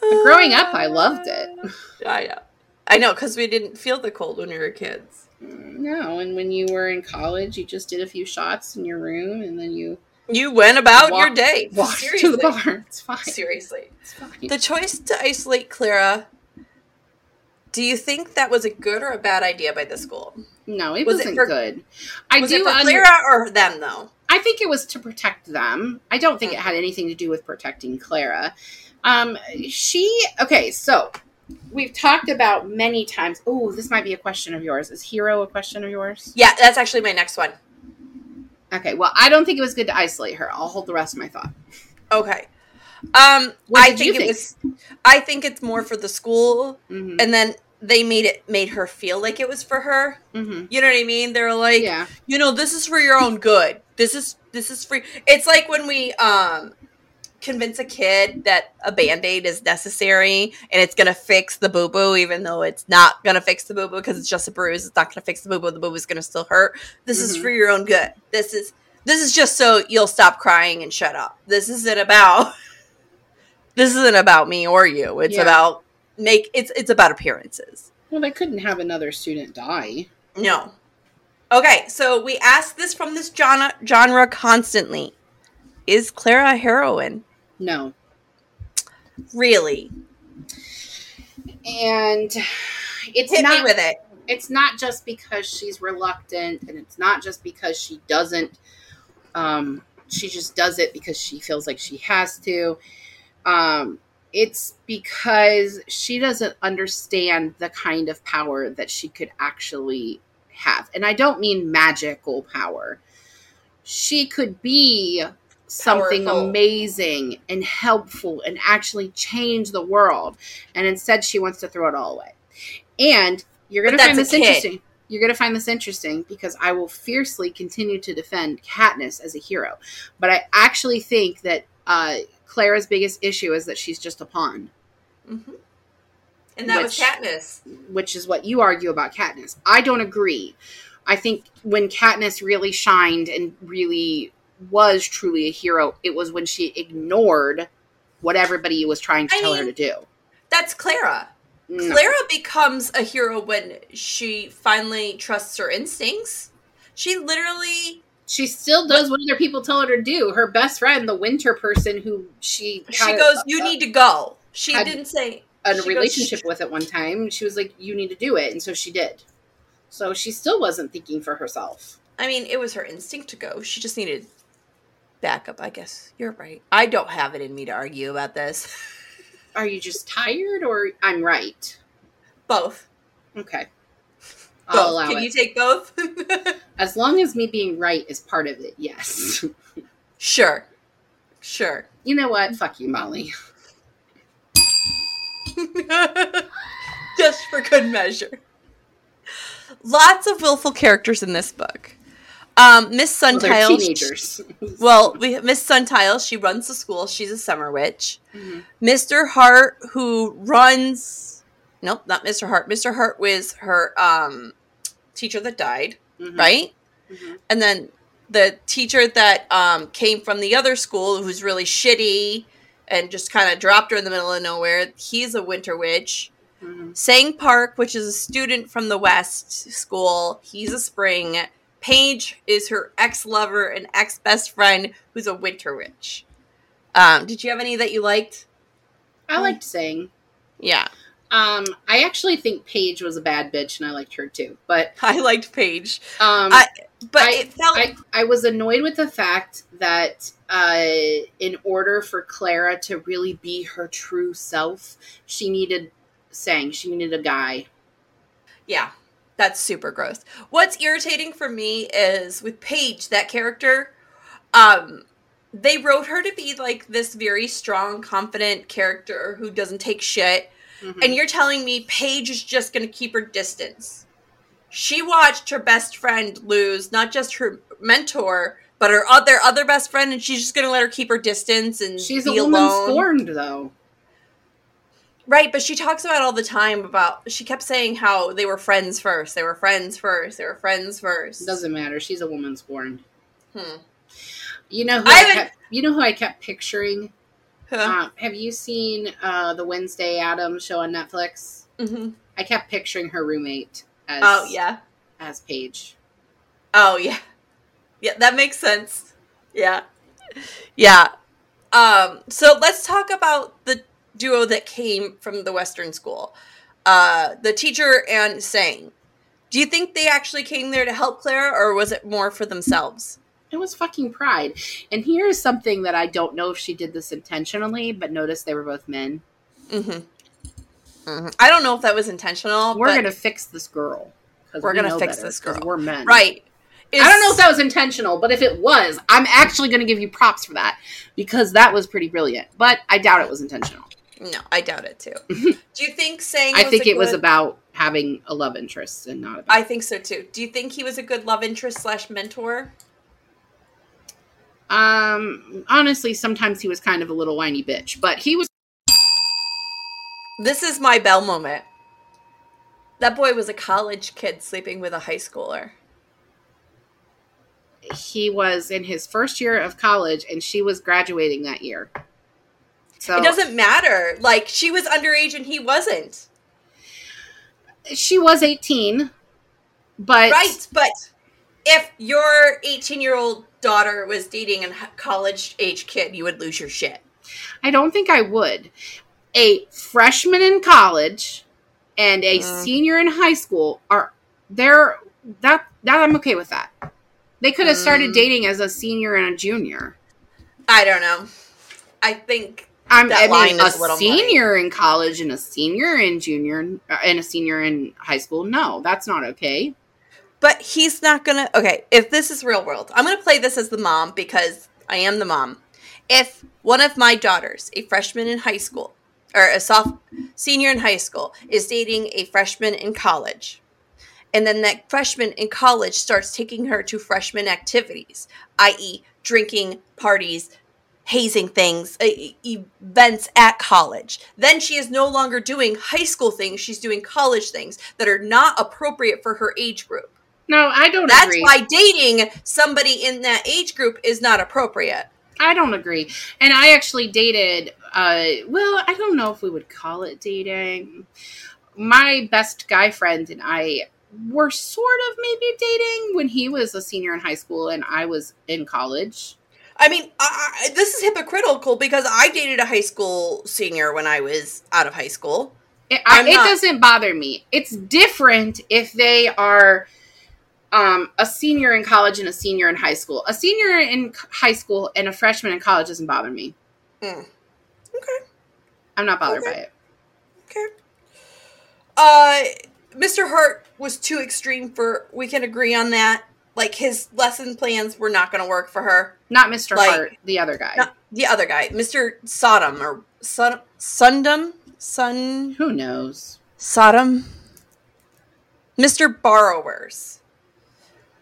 Speaker 2: growing up, I loved it.
Speaker 1: I know. I know, because we didn't feel the cold when we were kids.
Speaker 2: Mm, no, and when you were in college, you just did a few shots in your room, and then you
Speaker 1: you went about walked, your day.
Speaker 2: Walked Seriously. to the bar. It's fine.
Speaker 1: Seriously, it's fine. The choice to isolate Clara. Do you think that was a good or a bad idea by the school?
Speaker 2: No, it was wasn't it for, good.
Speaker 1: I was do it for under- Clara or them though.
Speaker 2: I think it was to protect them. I don't think it had anything to do with protecting Clara. Um, she okay. So we've talked about many times. Oh, this might be a question of yours. Is Hero a question of yours?
Speaker 1: Yeah, that's actually my next one.
Speaker 2: Okay. Well, I don't think it was good to isolate her. I'll hold the rest of my thought.
Speaker 1: Okay. Um, I think, think, it was. I think it's more for the school, mm-hmm. and then they made it made her feel like it was for her. Mm-hmm. You know what I mean? They're like, yeah. you know, this is for your own good. This is this is free. It's like when we um convince a kid that a band-aid is necessary and it's gonna fix the boo-boo even though it's not gonna fix the boo-boo because it's just a bruise it's not gonna fix the boo-boo the boo-boo's gonna still hurt this mm-hmm. is for your own good this is this is just so you'll stop crying and shut up this isn't about this isn't about me or you it's yeah. about make it's it's about appearances.
Speaker 2: Well, they couldn't have another student die.
Speaker 1: No. Okay, so we ask this from this genre, genre constantly. Is Clara a heroine?
Speaker 2: No.
Speaker 1: Really?
Speaker 2: And it's
Speaker 1: Hit
Speaker 2: not
Speaker 1: with it.
Speaker 2: It's not just because she's reluctant, and it's not just because she doesn't. Um, she just does it because she feels like she has to. Um, it's because she doesn't understand the kind of power that she could actually have. And I don't mean magical power. She could be something Powerful. amazing and helpful and actually change the world. And instead, she wants to throw it all away. And you're going to find this interesting. You're going to find this interesting because I will fiercely continue to defend Katniss as a hero. But I actually think that uh, Clara's biggest issue is that she's just a pawn.
Speaker 1: Mm-hmm. And that which, was Katniss.
Speaker 2: Which is what you argue about Katniss. I don't agree. I think when Katniss really shined and really was truly a hero, it was when she ignored what everybody was trying to I tell mean, her to do.
Speaker 1: That's Clara. No. Clara becomes a hero when she finally trusts her instincts. She literally
Speaker 2: she still does what other people tell her to do. Her best friend, the winter person who she
Speaker 1: she goes, "You need to go." She didn't say
Speaker 2: a relationship goes, with at one time. She was like, "You need to do it," and so she did. So she still wasn't thinking for herself.
Speaker 1: I mean, it was her instinct to go. She just needed backup, I guess. You're right. I don't have it in me to argue about this.
Speaker 2: Are you just tired or I'm right?
Speaker 1: Both.
Speaker 2: Okay.
Speaker 1: I'll Can it. you take both?
Speaker 2: as long as me being right is part of it, yes.
Speaker 1: sure. Sure.
Speaker 2: You know what? Fuck you, Molly.
Speaker 1: Just for good measure. Lots of willful characters in this book. Um, Miss Suntile. Well, teenagers. well, we Miss Suntile. She runs the school. She's a summer witch. Mm-hmm. Mr. Hart, who runs. Nope, not Mr. Hart. Mr. Hart was her um, teacher that died, mm-hmm. right? Mm-hmm. And then the teacher that um, came from the other school, who's really shitty and just kind of dropped her in the middle of nowhere. He's a winter witch. Mm-hmm. Sang Park, which is a student from the West school, he's a spring. Paige is her ex lover and ex best friend who's a winter witch. Um, did you have any that you liked?
Speaker 2: I liked Sang.
Speaker 1: Yeah.
Speaker 2: Um, I actually think Paige was a bad bitch, and I liked her too. But
Speaker 1: I liked Paige.
Speaker 2: Um, I, but I, it felt I, I was annoyed with the fact that uh, in order for Clara to really be her true self, she needed Sang She needed a guy.
Speaker 1: Yeah, that's super gross. What's irritating for me is with Paige, that character, um, they wrote her to be like this very strong, confident character who doesn't take shit. Mm-hmm. And you're telling me Paige is just going to keep her distance. She watched her best friend lose, not just her mentor, but her other other best friend, and she's just going to let her keep her distance and she's a woman alone.
Speaker 2: scorned, though.
Speaker 1: Right, but she talks about all the time about she kept saying how they were friends first. They were friends first. They were friends first.
Speaker 2: Doesn't matter. She's a woman scorned. Hmm. You know who I, I kept, you know who I kept picturing? Huh? Uh, have you seen uh, the Wednesday Addams show on Netflix? Mm-hmm. I kept picturing her roommate as
Speaker 1: Oh yeah.
Speaker 2: As Paige.
Speaker 1: Oh yeah. Yeah, that makes sense. Yeah. Yeah. Um, so let's talk about the duo that came from the Western school. Uh, the teacher and Sang. Do you think they actually came there to help Clara, or was it more for themselves?
Speaker 2: It was fucking pride. And here's something that I don't know if she did this intentionally, but notice they were both men.
Speaker 1: Mm-hmm. mm-hmm. I don't know if that was intentional.
Speaker 2: We're gonna fix this girl.
Speaker 1: We're we gonna fix this girl.
Speaker 2: We're men,
Speaker 1: right?
Speaker 2: It's, I don't know if that was intentional, but if it was, I'm actually going to give you props for that because that was pretty brilliant. But I doubt it was intentional.
Speaker 1: No, I doubt it too. Do you think Sang?
Speaker 2: I think it good... was about having a love interest and not. About...
Speaker 1: I think so too. Do you think he was a good love interest slash mentor?
Speaker 2: Um, honestly, sometimes he was kind of a little whiny bitch, but he was.
Speaker 1: This is my bell moment. That boy was a college kid sleeping with a high schooler.
Speaker 2: He was in his first year of college, and she was graduating that year.
Speaker 1: So it doesn't matter. Like she was underage and he wasn't.
Speaker 2: She was 18, but
Speaker 1: Right, but if your 18-year-old daughter was dating a college age kid, you would lose your shit.
Speaker 2: I don't think I would. A freshman in college and a mm. senior in high school are they're that that I'm okay with that. They could have started mm. dating as a senior and a junior.
Speaker 1: I don't know. I think
Speaker 2: I'm I mean, a senior in college and a senior in junior uh, and a senior in high school. No, that's not okay.
Speaker 1: But he's not gonna. Okay, if this is real world, I'm gonna play this as the mom because I am the mom. If one of my daughters, a freshman in high school, or a soft senior in high school, is dating a freshman in college, and then that freshman in college starts taking her to freshman activities, i.e., drinking, parties, hazing things, events at college. Then she is no longer doing high school things, she's doing college things that are not appropriate for her age group.
Speaker 2: No, I don't
Speaker 1: That's
Speaker 2: agree.
Speaker 1: why dating somebody in that age group is not appropriate.
Speaker 2: I don't agree. And I actually dated uh well, I don't know if we would call it dating. My best guy friend and I were sort of maybe dating when he was a senior in high school and I was in college.
Speaker 1: I mean, I, this is hypocritical because I dated a high school senior when I was out of high school.
Speaker 2: It, I, it
Speaker 1: not-
Speaker 2: doesn't bother me. It's different if they are um, a senior in college and a senior in high school. A senior in high school and a freshman in college doesn't bother me.
Speaker 1: Mm. Okay.
Speaker 2: I'm not bothered
Speaker 1: Okay.
Speaker 2: by it.
Speaker 1: Okay. Uh, Mr. Hart was too extreme for. We can agree on that. Like his lesson plans were not going to work for her.
Speaker 2: Not Mr.
Speaker 1: Like-
Speaker 2: Hart, the other guy.
Speaker 1: The other guy, Mr. Sodom or Sundom, Sun
Speaker 2: Who knows?
Speaker 1: Sodom, Mr. Borrowers,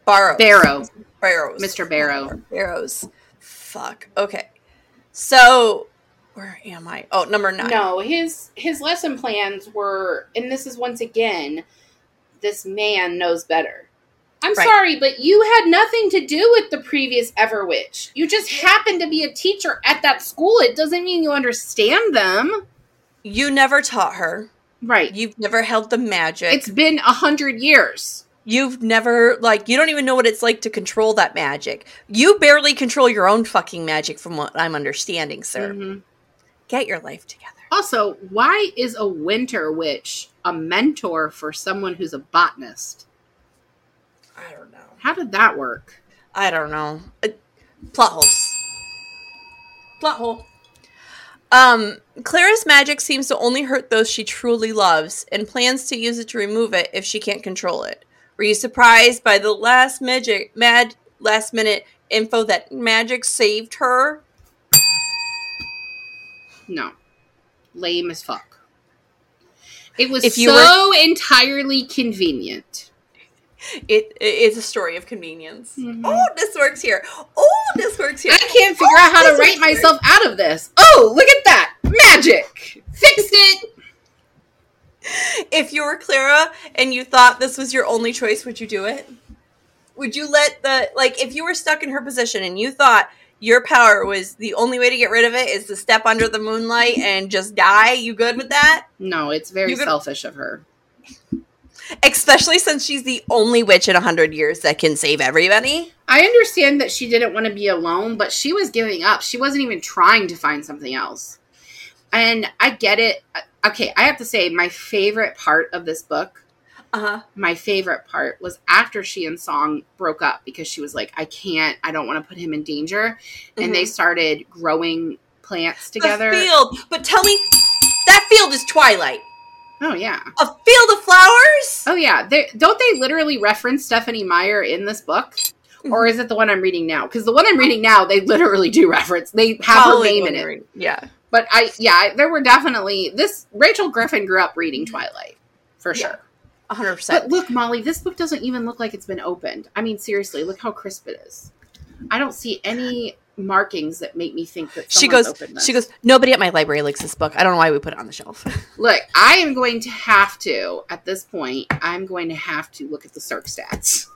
Speaker 1: Borrows,
Speaker 2: Barrow.
Speaker 1: Barrows,
Speaker 2: Mr. Barrow.
Speaker 1: Barrows. Fuck. Okay. So, where am I? Oh, number nine.
Speaker 2: No, his his lesson plans were, and this is once again, this man knows better. I'm
Speaker 1: Right.
Speaker 2: sorry, but you had nothing to do with the previous Everwitch. You just happened to be a teacher at that school. It doesn't mean you understand them.
Speaker 1: You never taught her.
Speaker 2: Right.
Speaker 1: You've never held the magic.
Speaker 2: It's been a hundred years.
Speaker 1: You've never like you don't even know what it's like to control that magic. You barely control your own fucking magic from what I'm understanding, sir.
Speaker 2: Mhm.
Speaker 1: Get your life together.
Speaker 2: Also, why is a winter witch a mentor for someone who's a botanist?
Speaker 1: I don't know.
Speaker 2: How did that work?
Speaker 1: I don't know. Uh, plot holes. Plot hole. Um, Clara's magic seems to only hurt those she truly loves and plans to use it to remove it if she can't control it. Were you surprised by the last magic mad last minute info that magic saved her?
Speaker 2: No. Lame as fuck. It was
Speaker 1: If you
Speaker 2: so entirely convenient.
Speaker 1: It it's a story of convenience.
Speaker 2: Mhm.
Speaker 1: Oh, this works here. Oh, this works here.
Speaker 2: I can't figure
Speaker 1: Oh,
Speaker 2: out how to write
Speaker 1: works here.
Speaker 2: myself out of this. Oh, look at that. Magic. Fixed it.
Speaker 1: If you were Clara and you thought this was your only choice, would you do it? Would you let the like if you were stuck in her position and you thought your power was the only way to get rid of it is to step under the moonlight and just die? You good with that?
Speaker 2: No, it's very
Speaker 1: could-
Speaker 2: selfish of her.
Speaker 1: Especially since she's the only witch in a hundred years that can save everybody.
Speaker 2: I understand that she didn't want to be alone, but she was giving up. She wasn't even trying to find something else. And I get it. Okay, I have to say, my favorite part of this book,
Speaker 1: Uh huh.
Speaker 2: my favorite part was after she and Song broke up because she was like, I can't, I don't want to put him in danger. And they started growing plants together.
Speaker 1: Mm-hmm. The field, but tell me, that field is Twilight.
Speaker 2: Oh, yeah.
Speaker 1: A field of flowers.
Speaker 2: Oh, yeah. They, don't they literally reference Stephenie Meyer in this book? Or is it the one I'm reading now? Because the one I'm reading now, they literally do reference. They have her name in it.
Speaker 1: wondering. Yeah.
Speaker 2: But I, yeah, there were definitely this. Rachel Griffin grew up reading mm-hmm. Twilight, for
Speaker 1: Yeah.
Speaker 2: sure.
Speaker 1: A hundred percent.
Speaker 2: But look, Molly, this book doesn't even look like it's been opened. I mean, seriously, look how crisp it is. I don't see any markings that make me think that
Speaker 1: She goes. She goes. Nobody at my library likes this book. I don't know why we put it on the shelf.
Speaker 2: Look, I am going to have to at this point. I'm going to have to look at the Circ stats.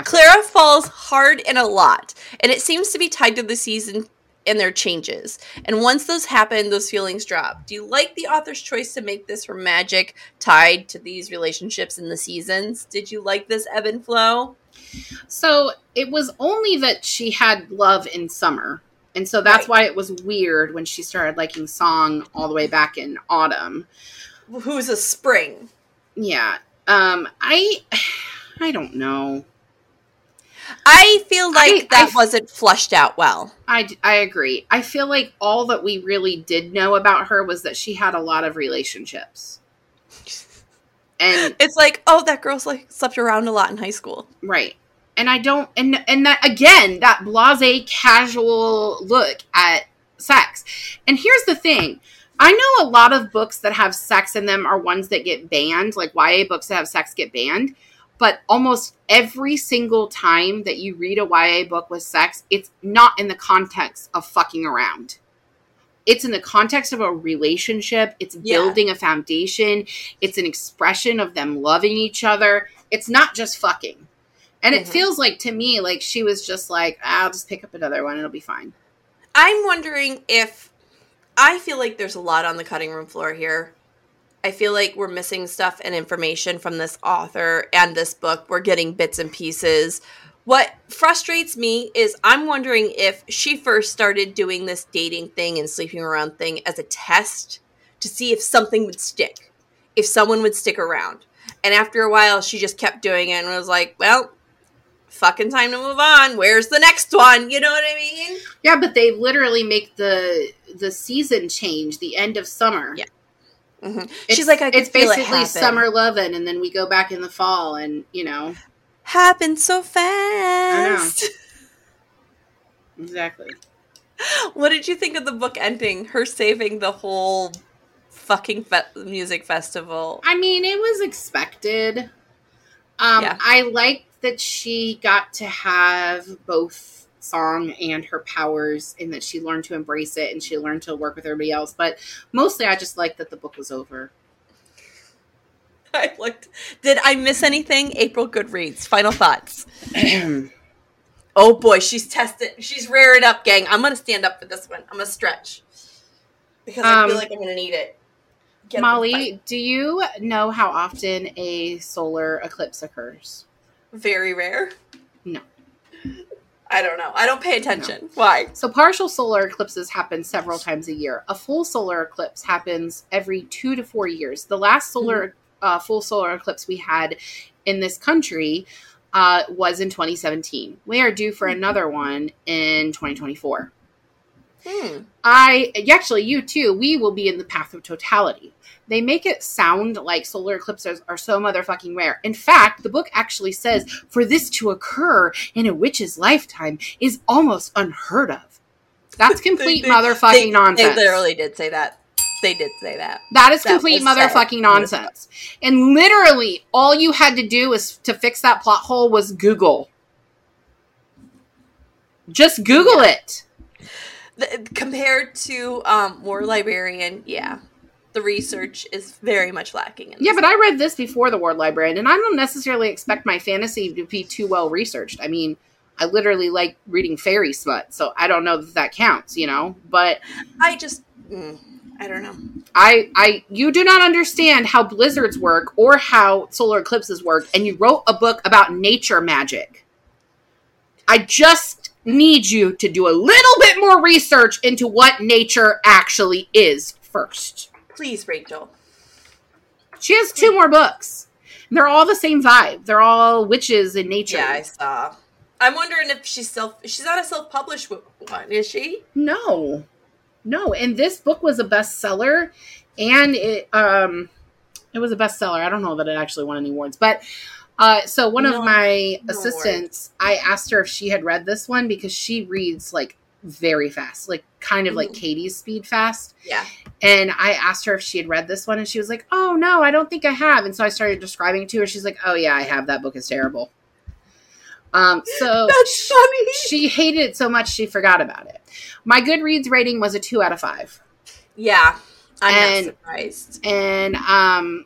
Speaker 1: Clara falls hard and a lot, and it seems to be tied to the season and their changes. And once those happen, those feelings drop. Do you like the author's choice to make this from magic tied to these relationships in the seasons? Did you like this ebb and flow?
Speaker 2: So it was only that she had love in summer. And so that's
Speaker 1: Right.
Speaker 2: why it was weird when she started liking Song all the way back in autumn.
Speaker 1: Who's a spring?
Speaker 2: Yeah. Um I I don't know.
Speaker 1: I feel like
Speaker 2: I-
Speaker 1: that
Speaker 2: I-
Speaker 1: wasn't flushed out well.
Speaker 2: I I agree. I feel like all that we really did know about her was that she had a lot of relationships. And
Speaker 1: It's like, oh, that girl's like slept around a lot in high school.
Speaker 2: right. and I don't and and that again that blase casual look at sex. And here's the thing. I know a lot of books that have sex in them are ones that get banned, like YA books that have sex get banned. But almost every single time that you read a YA book with sex, it's not in the context of fucking around. It's in the context of a relationship. It's
Speaker 1: Yeah.
Speaker 2: building a foundation. It's an expression of them loving each other. It's not just fucking. And it
Speaker 1: Mhm.
Speaker 2: feels like to me, like she was just like, I'll just pick up another one. It'll be fine.
Speaker 1: I'm wondering if I feel like there's a lot on the cutting room floor here. I feel like we're missing stuff and information from this author and this book. We're getting bits and pieces. What frustrates me is I'm wondering if she first started doing this dating thing and sleeping around thing as a test to see if something would stick, if someone would stick around. And after a while, she just kept doing it and was like, well, fucking time to move on. Where's the next one? You know what I mean?
Speaker 2: Yeah, but they literally make the the season change, the end of summer.
Speaker 1: Yeah. Hmm She's like, I
Speaker 2: it's
Speaker 1: feel it
Speaker 2: basically summer loving, and then we go back in the fall, and you know
Speaker 1: happened so fast.
Speaker 2: exactly.
Speaker 1: What did you think of the book ending? Her saving the whole fucking fe- music festival.
Speaker 2: I mean, it was expected. Um,
Speaker 1: Yeah.
Speaker 2: I liked that she got to have both song and her powers, and that she learned to embrace it, and she learned to work with everybody else. But mostly, I just liked that the book was over.
Speaker 1: I looked. Did I miss anything? April Goodreads. Final thoughts. Oh boy, she's tested. She's raring up, gang. I'm gonna stand up for this one. I'm gonna stretch because I feel
Speaker 2: Um,
Speaker 1: like I'm gonna need it. Get up and fight.
Speaker 2: Molly, do you know how often a solar eclipse occurs?
Speaker 1: very rare.
Speaker 2: No.
Speaker 1: I don't know. I don't pay attention. Why?
Speaker 2: So, partial solar eclipses happen several times a year. A full solar eclipse happens every two to four years. The last solar uh, full solar eclipse we had in this country uh, was in 2017. We are due for another one in 2024.
Speaker 1: Hmm.
Speaker 2: I actually, you too, we will be in the path of totality. They make it sound like solar eclipses are so motherfucking rare. In fact, the book actually says for this to occur in a witch's lifetime is almost unheard of. That's complete
Speaker 1: They- they-
Speaker 2: motherfucking
Speaker 1: they,
Speaker 2: nonsense.
Speaker 1: They literally did say that. They did say that.
Speaker 2: that is
Speaker 1: that
Speaker 2: complete
Speaker 1: was said.
Speaker 2: motherfucking nonsense. And literally, all you had to do was to fix that plot hole was Google. Just Google it.
Speaker 1: The, compared to um, War Librarian, yeah, the research is very much lacking. In
Speaker 2: Yeah, but I read this before the War Librarian, and I don't necessarily expect my fantasy to be too well researched. I mean, I literally like reading fairy smut, so I don't know that that counts, you know. But
Speaker 1: I just, mm, I don't know.
Speaker 2: I, I, you do not understand how blizzards work or how solar eclipses work, and you wrote a book about nature magic. I just need you to do a little bit more research into what nature actually is first.
Speaker 1: Please, Rachel.
Speaker 2: She has two more books. They're all the same vibe. They're all witches in nature.
Speaker 1: Yeah, I saw. I'm wondering if she's self. She's not a self-published one, is she?
Speaker 2: No, no. And this book was a bestseller, and it um, it was a bestseller. I don't know that it actually won any awards, but uh, so one
Speaker 1: No,
Speaker 2: of my assistants, I asked her if she had read this one because she reads like very fast, like kind of like
Speaker 1: Mhm.
Speaker 2: Katie's speed fast.
Speaker 1: Yeah.
Speaker 2: And I asked her if she had read this one, and she was like, "Oh no, I don't think I have." And so I started describing it to her. She's like, "Oh yeah, I have. That book is terrible." Um, so
Speaker 1: That's funny.
Speaker 2: she hated it so much she forgot about it. My Goodreads rating was a two out of five,
Speaker 1: Yeah, I'm
Speaker 2: And-
Speaker 1: not surprised.
Speaker 2: and um,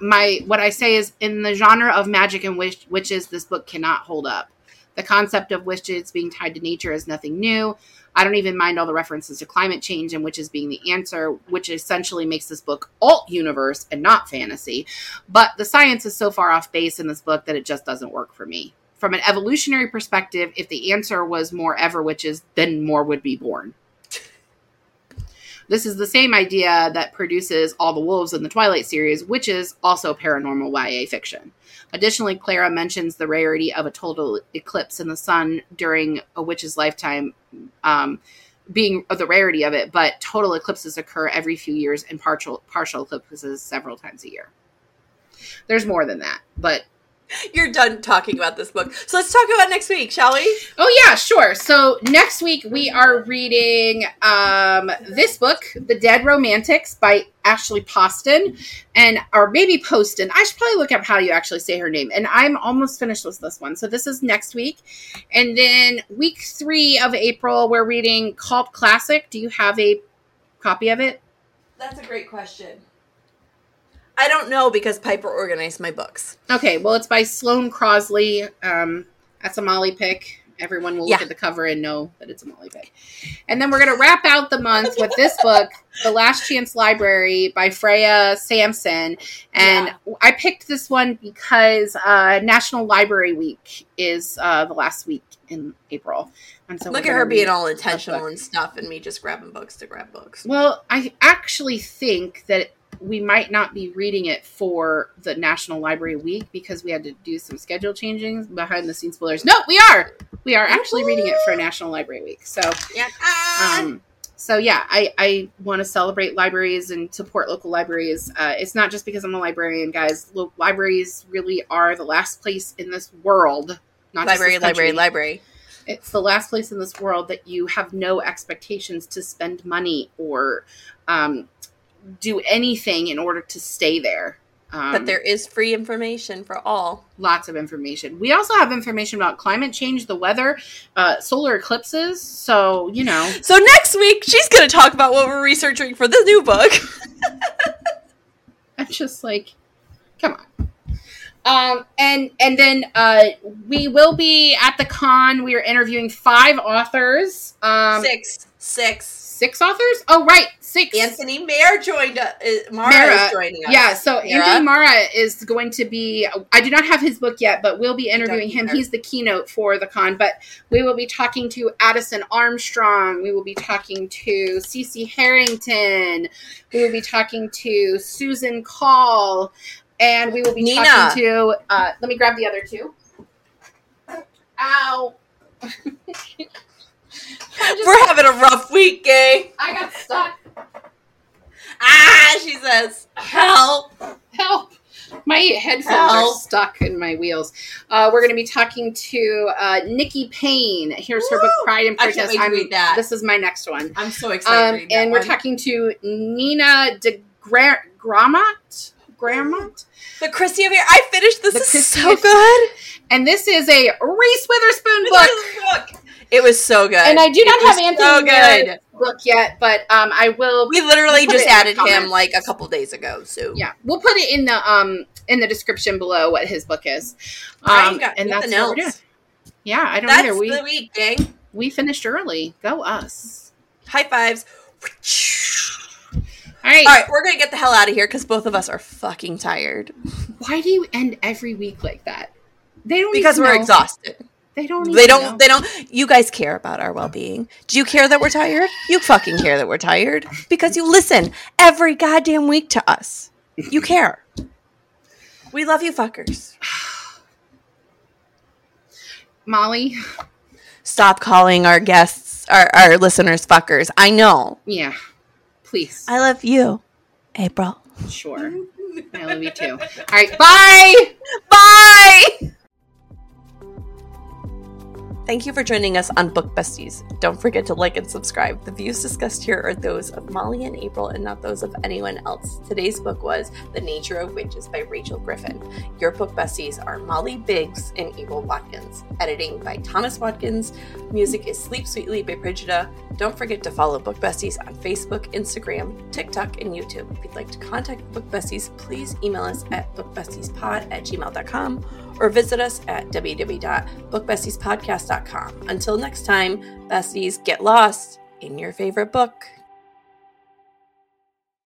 Speaker 2: my what I say is in the genre of magic and wish, witches, this book cannot hold up. The concept of witches being tied to nature is nothing new. I don't even mind all the references to climate change and witches being the answer, which essentially makes this book alt universe and not fantasy. But the science is so far off base in this book that it just doesn't work for me. From an evolutionary perspective, if the answer was more ever witches, then more would be born. This is the same idea that produces All the Wolves in the Twilight series, which is also paranormal YA fiction. Additionally, Clara mentions the rarity of a total eclipse in the sun during a witch's lifetime, um, being the rarity of it, but total eclipses occur every few years and partial partial eclipses several times a year. There's more than that, but
Speaker 1: You're done talking about this book. So let's talk about next week, shall we?
Speaker 2: Oh yeah, sure. So next week we are reading um, this book, The Dead Romantics by Ashley Poston and or maybe Poston. I should probably look up how you actually say her name. And I'm almost finished with this one. So this is next week. And then week 3 of April we're reading Cult Classic. Do you have a copy of it?
Speaker 1: That's a great question. I don't know because Piper organized my books.
Speaker 2: Okay, well, it's by Sloane Crosley. Um, that's a Molly pick. Everyone will look
Speaker 1: Yeah.
Speaker 2: at the cover and know that it's a Molly pick. And then we're going to wrap out the month with this book, The Last Chance Library by Freya Sampson. And I picked this one because uh, National Library Week is uh, the last week in April. And so
Speaker 1: Look at her being all intentional and stuff, and me just grabbing books to grab books.
Speaker 2: Well, I actually think that we might not be reading it for the National Library Week because we had to do some schedule changing behind the scenes spoilers. No, we are. We are actually reading it for National Library Week. So,
Speaker 1: Yeah.
Speaker 2: um, so yeah, I, I want to celebrate libraries and support local libraries. Uh, it's not just because I'm a librarian, guys. Lo- libraries really are the last place in this world. Not just
Speaker 1: library, library, library.
Speaker 2: It's the last place in this world that you have no expectations to spend money or um, do anything in order to stay there. Um,
Speaker 1: but there is free information for all.
Speaker 2: lots of information. We also have information about climate change, the weather, uh, solar eclipses. So you know,
Speaker 1: So next week, she's going to talk about what we're researching for the new book.
Speaker 2: I'm just like, come on. Um, and and then uh, we will be at the con. We are interviewing five authors. Um,
Speaker 1: Six. Six.
Speaker 2: Six authors. Oh, right, six.
Speaker 1: Anthony Mayer joined us. Uh, Marra,
Speaker 2: Marra,
Speaker 1: is joining us.
Speaker 2: Yeah, so
Speaker 1: Marra.
Speaker 2: Anthony Marra is going to be. I do not have his book yet, but we'll be interviewing him. He's the keynote for the con. But we will be talking to Addison Armstrong. We will be talking to Cece Harrington. We will be talking to Susan Call, and we will be
Speaker 1: Nina.
Speaker 2: talking to. Uh, let me grab the other two. Ow! I,
Speaker 1: We're having a rough week, gay.
Speaker 2: I got stuck.
Speaker 1: Ah, she says, help.
Speaker 2: Help! My headphones are stuck in my wheels. Uh, we're going to be talking to uh, Nikki Payne. Here's her book,
Speaker 1: Woo!
Speaker 2: Pride and
Speaker 1: I can't
Speaker 2: Prejudice.
Speaker 1: wait to
Speaker 2: I'm-
Speaker 1: read that.
Speaker 2: This is my next one.
Speaker 1: I'm so excited.
Speaker 2: Um,
Speaker 1: to that
Speaker 2: and we're
Speaker 1: one.
Speaker 2: talking to Nina de Gra- Gramont. Gramont?
Speaker 1: The Christie Affair. I finished. This
Speaker 2: The
Speaker 1: is
Speaker 2: Christie
Speaker 1: so good.
Speaker 2: And this is a Reese Witherspoon book.
Speaker 1: It was so good.
Speaker 2: And I do not have Anthony
Speaker 1: so good.
Speaker 2: book yet, but um, I will.
Speaker 1: We literally
Speaker 2: We'll
Speaker 1: just
Speaker 2: it in the
Speaker 1: added him like a couple days ago. So
Speaker 2: Yeah, we'll put it in the um in the description below what his book is. Um, and that's
Speaker 1: else.
Speaker 2: Yeah, I don't
Speaker 1: That's
Speaker 2: either. We
Speaker 1: the week, gang.
Speaker 2: we finished early. Go us.
Speaker 1: High fives.
Speaker 2: All right.
Speaker 1: All right, we're gonna get the hell out of here because both of us are fucking tired
Speaker 2: Why do you end every week like that? They don't
Speaker 1: because we're
Speaker 2: know.
Speaker 1: exhausted.
Speaker 2: They don't.
Speaker 1: They don't.
Speaker 2: know.
Speaker 1: They don't. You guys care about our well-being. Do you care that we're tired? You fucking care that we're tired because you listen every goddamn week to us. You care. We love you, fuckers.
Speaker 2: Molly.
Speaker 1: Stop calling our guests, our, our listeners, fuckers. I know.
Speaker 2: Yeah. Please.
Speaker 1: I love you, April.
Speaker 2: sure. I love you too. All right. Bye.
Speaker 1: Bye. Thank you for joining us on Book Besties. Don't forget to like and subscribe. The views discussed here are those of Molly and April and not those of anyone else. Today's book was The Nature of Witches by Rachel Griffin. Your book besties are Molly Biggs and April Watkins. Editing by Thomas Watkins. Music is Sleep Sweetly by Brigida. Don't forget to follow Book Besties on Facebook, Instagram, TikTok, and YouTube. If you'd like to contact Book Besties, please email us at bookbestiespod at gmail.com or visit us at www.bookbestiespodcast.com. Until next time, besties, get lost in your favorite book.